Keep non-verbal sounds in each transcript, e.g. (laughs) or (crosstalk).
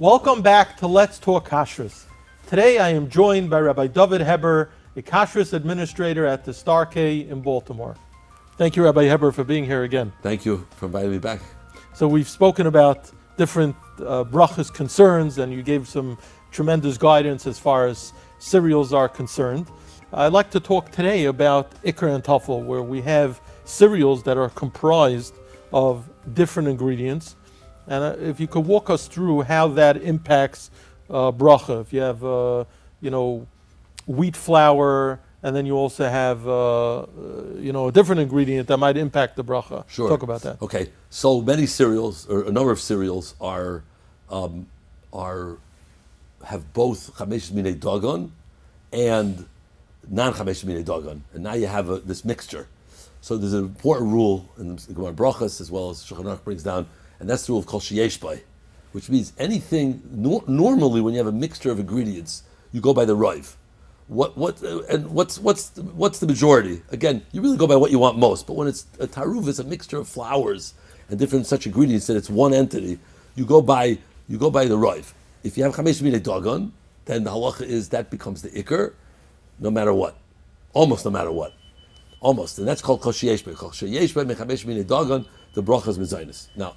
Welcome back to Let's Talk Kashrus. Today I am joined by Rabbi Dovid Heber, a Kashrus administrator at the Star K in Baltimore. Thank you, Rabbi Heber, for being here again. Thank you for inviting me back. So we've spoken about different uh, brachas concerns, and you gave some tremendous guidance as far as cereals are concerned. I'd like to talk today about Ikar and Tafel, where we have cereals that are comprised of different ingredients. And uh, if you could walk us through how that impacts uh, bracha, if you have, uh, you know, wheat flour, and then you also have, uh, uh, you know, a different ingredient that might impact the bracha. Sure. Talk about that. Okay, so many cereals, or a number of cereals, are um, are have both chamesh mine dagon and non chamesh mine dagon, and now you have a, this mixture. So there's an important rule in the Gemara Brachas as well as Shulchan Aruch brings down, and that's the rule of kol sheyesh which means anything. Nor, normally, when you have a mixture of ingredients, you go by the rive. What what uh, and what's what's the, what's the majority? Again, you really go by what you want most. But when it's a taruv, it's a mixture of flowers and different such ingredients that it's one entity. You go by you go by the rive. If you have chamesh mine dagon, then the halacha is that becomes the ikar, no matter what, almost no matter what, almost, and that's called kol sheyesh by kol sheyesh by mechamesh mine dagon. The bracha is mezainis. Now,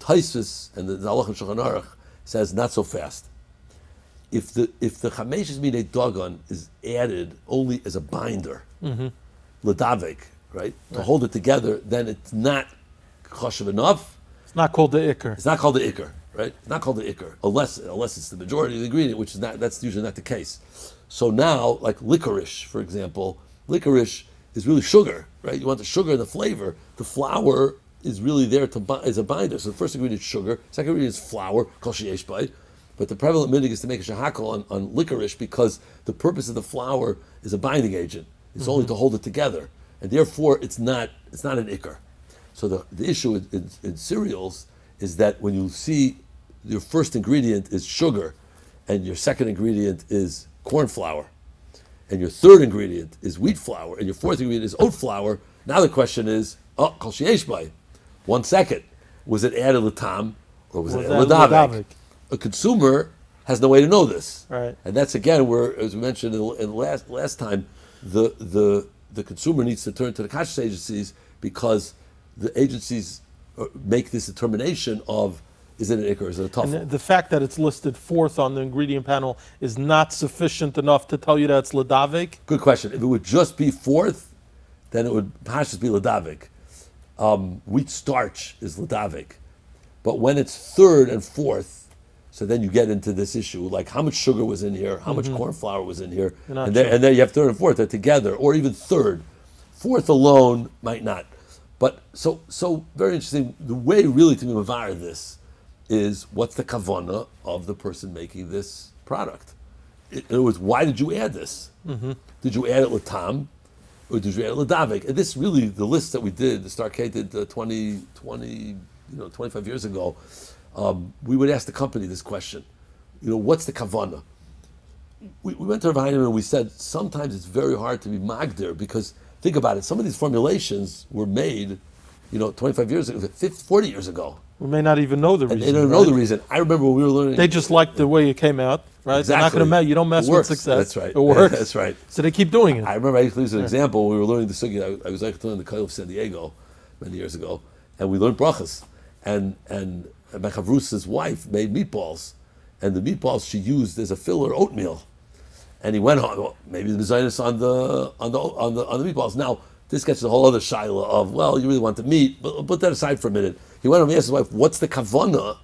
Taisus and the, the halacha Shulchan Aruch says not so fast if the if the chamesh mine dagon is added only as a binder, mm-hmm. ladavik, right, to hold it together, then it's not chashav enough. It's not called the Ikar. It's not called the ikar, right? It's not called the ikar unless unless it's the majority of the ingredient, which is not that's usually not the case. So now, like licorice, for example, licorice is really sugar, right? You want the sugar and the flavor. The flour is really there to bi- as a binder. So the first ingredient is sugar, second ingredient is flour, kol sheyesh. But the prevalent minig is to make a shahakal on, on licorice because the purpose of the flour is a binding agent. It's only mm-hmm. to hold it together, and therefore it's not it's not an ikar. So the, the issue in, in, in cereals is that when you see your first ingredient is sugar, and your second ingredient is corn flour, and your third ingredient is wheat flour, and your fourth ingredient is oat flour, now the question is, oh, kol sheyesh. One second, was it added latam or was, Was it ladavik? A consumer has no way to know this, Right. and that's again where, as we mentioned in, in last last time, the the the consumer needs to turn to the kashrus agencies because the agencies uh, make this determination of is it an ikar, is it a tough? The, the fact that it's listed fourth on the ingredient panel is not sufficient enough to tell you that it's ladavik. Good question. If it would just be fourth, then it would pashas be ladavik. Um, wheat starch is ladavik, but when it's third and fourth, so then you get into this issue like how much sugar was in here, how much corn flour was in here, and then, sure. and then you have third and fourth, they're together, or even third. Fourth alone might not. But so so very interesting. The way really to be mavar this is what's the kavana of the person making this product. In other words, why did you add this? Did you add it latam, or? And this really, the list that we did, the Star did uh, 20, 20, you know, 25 years ago, um, we would ask the company this question. You know, what's the kavana? We, we went to Rav Heinemann and we said sometimes it's very hard to be magdir because think about it, some of these formulations were made, you know, 25 years ago, 50, 40 years ago. We may not even know the reason. they don't know the reason. I remember when we were learning. They just like the way it came out, right? They're not going to Exactly. mess. You don't mess with success. That's right. It works. (laughs) That's right. So they keep doing it. I remember I used to use an example. We were learning the sugi. I, was like learning the Kollel of San Diego many years ago, and we learned brachas. And and my chavrus's wife made meatballs, and the meatballs she used as a filler oatmeal. And he went on. Well, maybe the designers on the on the on the on the meatballs. Now this gets to the whole other shaila of well, you really want the meat, but put that aside for a minute. He went on. And asked his wife, "What's the kavana?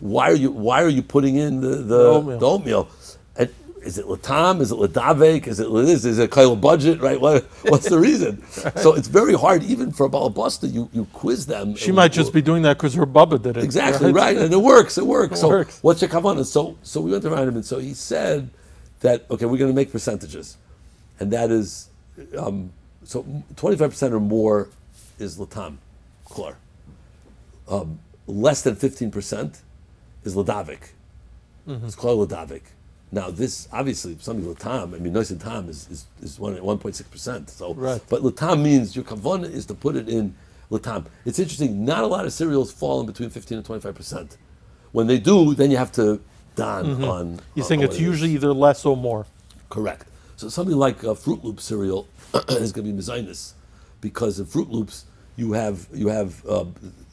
Why are you why are you putting in the the, oatmeal. the oatmeal?" And is it latam? Is it ladavik? Is it this? Is it kyle budget? Right? What, (laughs) what's the reason? (laughs) So it's very hard, even for a balabusta. You you quiz them. she might just be doing that because her bubba did it. Exactly right, and it works. It works. It so works. what's your kavanah? So so we went around him, and so he said that okay, we're going to make percentages, and that is um, so twenty five percent or more is latam, klar. Um, less than fifteen percent is ladavik. Mm-hmm. It's called ladavik. Now this obviously something latam. I mean, noise and tam is is, is one one point six percent. So Right. but latam means your kavanah is to put it in latam. It's interesting. Not a lot of cereals fall in between fifteen and twenty five percent. when they do, then you have to don on. You're on saying it's it usually either less or more. Correct. So something like uh, Froot Loop cereal (clears throat) is going to be mezainis, because in Froot Loops you have you have uh,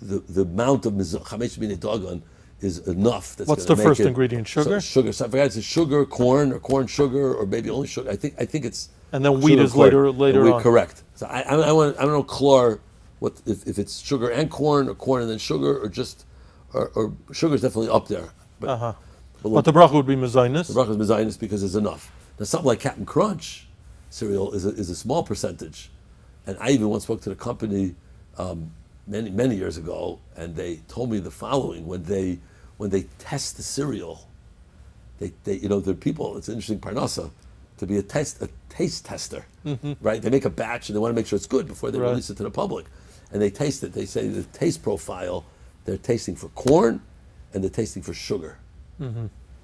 the the amount of chamesh dagan is enough. That's What's the first it- ingredient? so- Sugar? sugar. So I forgot it's a sugar, corn, or corn sugar, or maybe only sugar. I think I think it's. And then wheat is later- later wheat, on. Correct. So I I, I want I don't know chlor what if, if it's sugar and corn or corn and then sugar or just or, or sugar is definitely up there. But, Uh-huh. but But the bracha would be mezainis. the bracha is mezainis because it's enough. Now something like Captain Crunch cereal is a, is a small percentage, and I even once spoke to the company um, many many years ago, and they told me the following: when they when they test the cereal, they, they you know there are people. It's an interesting parnasa to be a test a taste tester, right? They make a batch and they want to make sure it's good before they Mm-hmm. Right. release it to the public, and they taste it. They say the taste profile they're tasting for corn, and they're tasting for sugar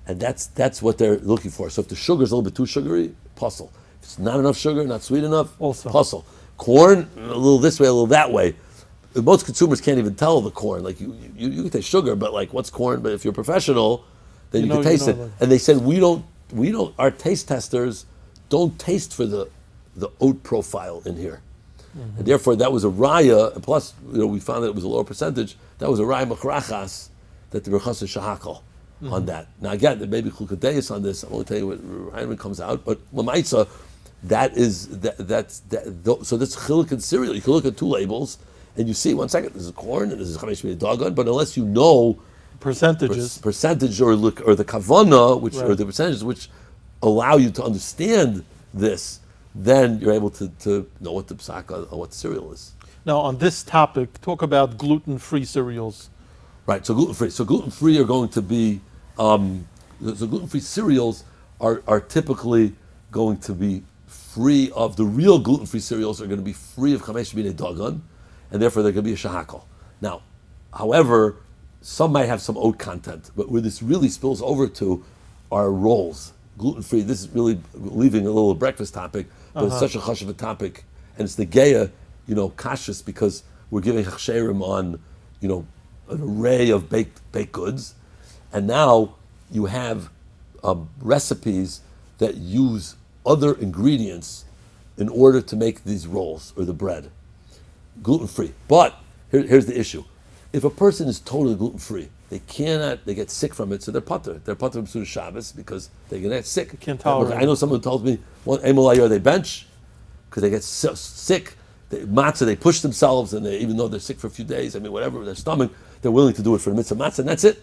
and that's that's what they're looking for. So if the sugar is a little bit too sugary, puzzle. If it's not enough sugar, not sweet enough, Also. puzzle. Corn, a little this way, a little that way. Most consumers can't even tell the corn. Like you, you, you can taste sugar, but like what's corn? But if you're a professional, then You you, know- can you taste know it. And they said we don't, we don't. Our taste testers don't taste for the the oat profile in here. Mm-hmm. And therefore, that was a raya. And plus, you know, we found that it was a lower percentage. That was a raya machrachas that the berachas is shahakal Mm-hmm. on that. Now again, there may be chukadeyas on this. I won't tell you what Ryan comes out, but lamaitza, that is that that's that, so this chilik and cereal. You can look at two labels and you see one second. This is corn and this is chamesh dagan. But unless you know Percentages. percentage or look or the kavana, which or the percentages which allow you to understand this, then you're able to, to know what the psak on, on what the cereal is. Now, on this topic, talk about gluten-free cereals. Right. So gluten free. So gluten free are going to be um, so gluten free cereals are are typically going to be free of the real gluten free cereals are going to be free of chamesh minei dagan, and therefore they're going to be a shahakal. Now, however, some might have some oat content, but where this really spills over to are rolls. Gluten free. This is really leaving a little breakfast topic, but it's such a hush of a topic, and it's the geya, you know, cautious because we're giving hachsherim on, you know, an array of baked baked goods, and now you have um, recipes that use other ingredients in order to make these rolls or the bread gluten free. But here, here's the issue: if a person is totally gluten free, they cannot. They get sick from it, so they're putter. They're putter from Suda Shabbos because they get sick. Can't tolerate I know someone told me, "Well, Emulayar they bench because they get so sick." Matzah, they push themselves, and they, even though they're sick for a few days, I mean, whatever their stomach, they're willing to do it for the mitzvah matzah, and that's it,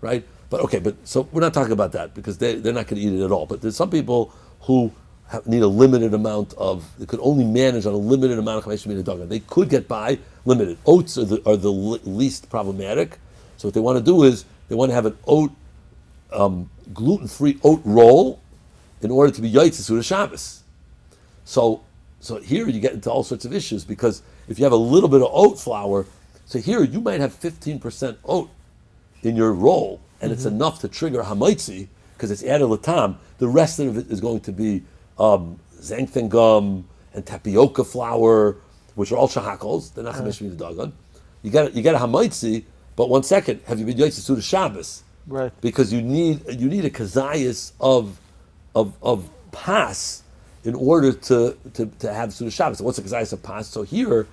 right? But okay, but so we're not talking about that because they, they're not going to eat it at all. But there's some people who have, need a limited amount of, they could only manage on a limited amount of chamesh mina dagan. They could get by limited. Oats are the, are the le- least problematic. So what they want to do is they want to have an oat, um, gluten-free oat roll in order to be yaitz to Shabbos. So, so here you get into all sorts of issues because if you have a little bit of oat flour, so here you might have 15% oat in your roll, and it's enough to trigger hamaitzi because it's added latam. The rest of it is going to be um, xanthan gum and tapioca flour, which are all shahakos. They're not chamesh dagan. You got you got a hamaitzi, but one second, have you been yaitzi to the Shabbos? Right. because you need you need a kazayas of of of pas in order to to, to have Suda Shabbos. So what's the kazayas of pas? So here,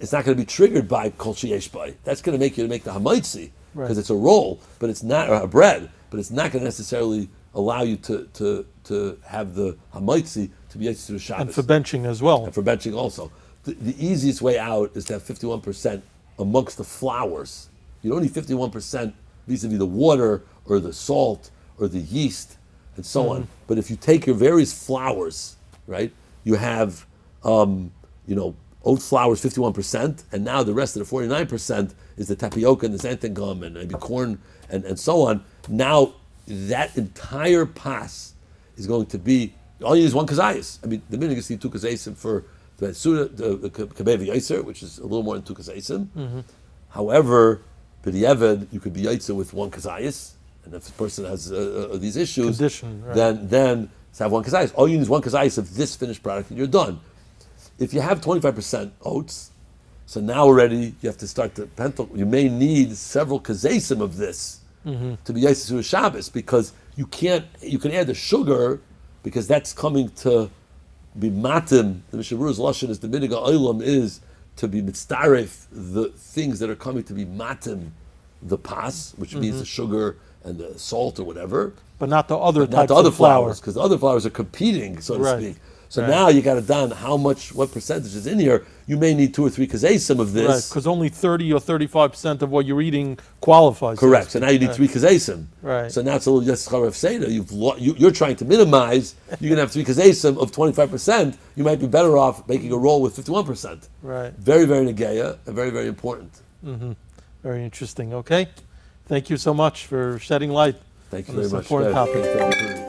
it's not going to be triggered by kol sheyeshbai. That's going to make you to make the hamaitzi because Right. it's a roll, but it's not or a bread, but it's not going to necessarily allow you to to to have the hamaitzi to be Suda Shabbos And for benching as well. and for benching also. The, the easiest way out is to have 51% amongst the flowers. You don't need 51% vis-a-vis the water or the salt or the yeast and so on. But if you take your various flours, right, you have, um, you know, oat flour is 51%, and now the rest of the 49% is the tapioca and the xanthan gum and maybe corn and, and so on. Now that entire pas is going to be all you need is one kazayas. I mean, the minute you see two kazayisim for the Suda, the, the Kabev Yaiser, which is a little more than two kazayisim. However, b'di'evad, you could be yaitzer with one kazayis, and if the person has uh, uh, these issues, right. then then to have one kazayis. All you need is one kazayis of this finished product, and you're done. If you have 25% oats, so now already you have to start the pentel. You may need several kazasim of this to be Yisrael Shabbos because you can't you can add the sugar because that's coming to be matim. The Mishnah Berurah's lashon is the miniga olam is to be mitzdaref the things that are coming to be matim the pas, which means the sugar and the salt or whatever, But not the other not the other of flowers because the other flowers are competing, so to Right. speak. So Right. now you got to done how much, what percentage is in here. You may need two or three kazesim of this. Right, because only 30 or 35% of what you're eating qualifies. Correct. So now you need Right. three kazesim. Right. So now it's a little yeschar of seda. You've lo- you, you're trying to minimize. You're gonna have three kazesim of 25 percent. You might be better off making a roll with 51 percent. Right. Very very negeya and very very important. Mm-hmm. Very interesting. Okay. Thank you so much for shedding light Thank you On very this much. important Good. topic. Thank you.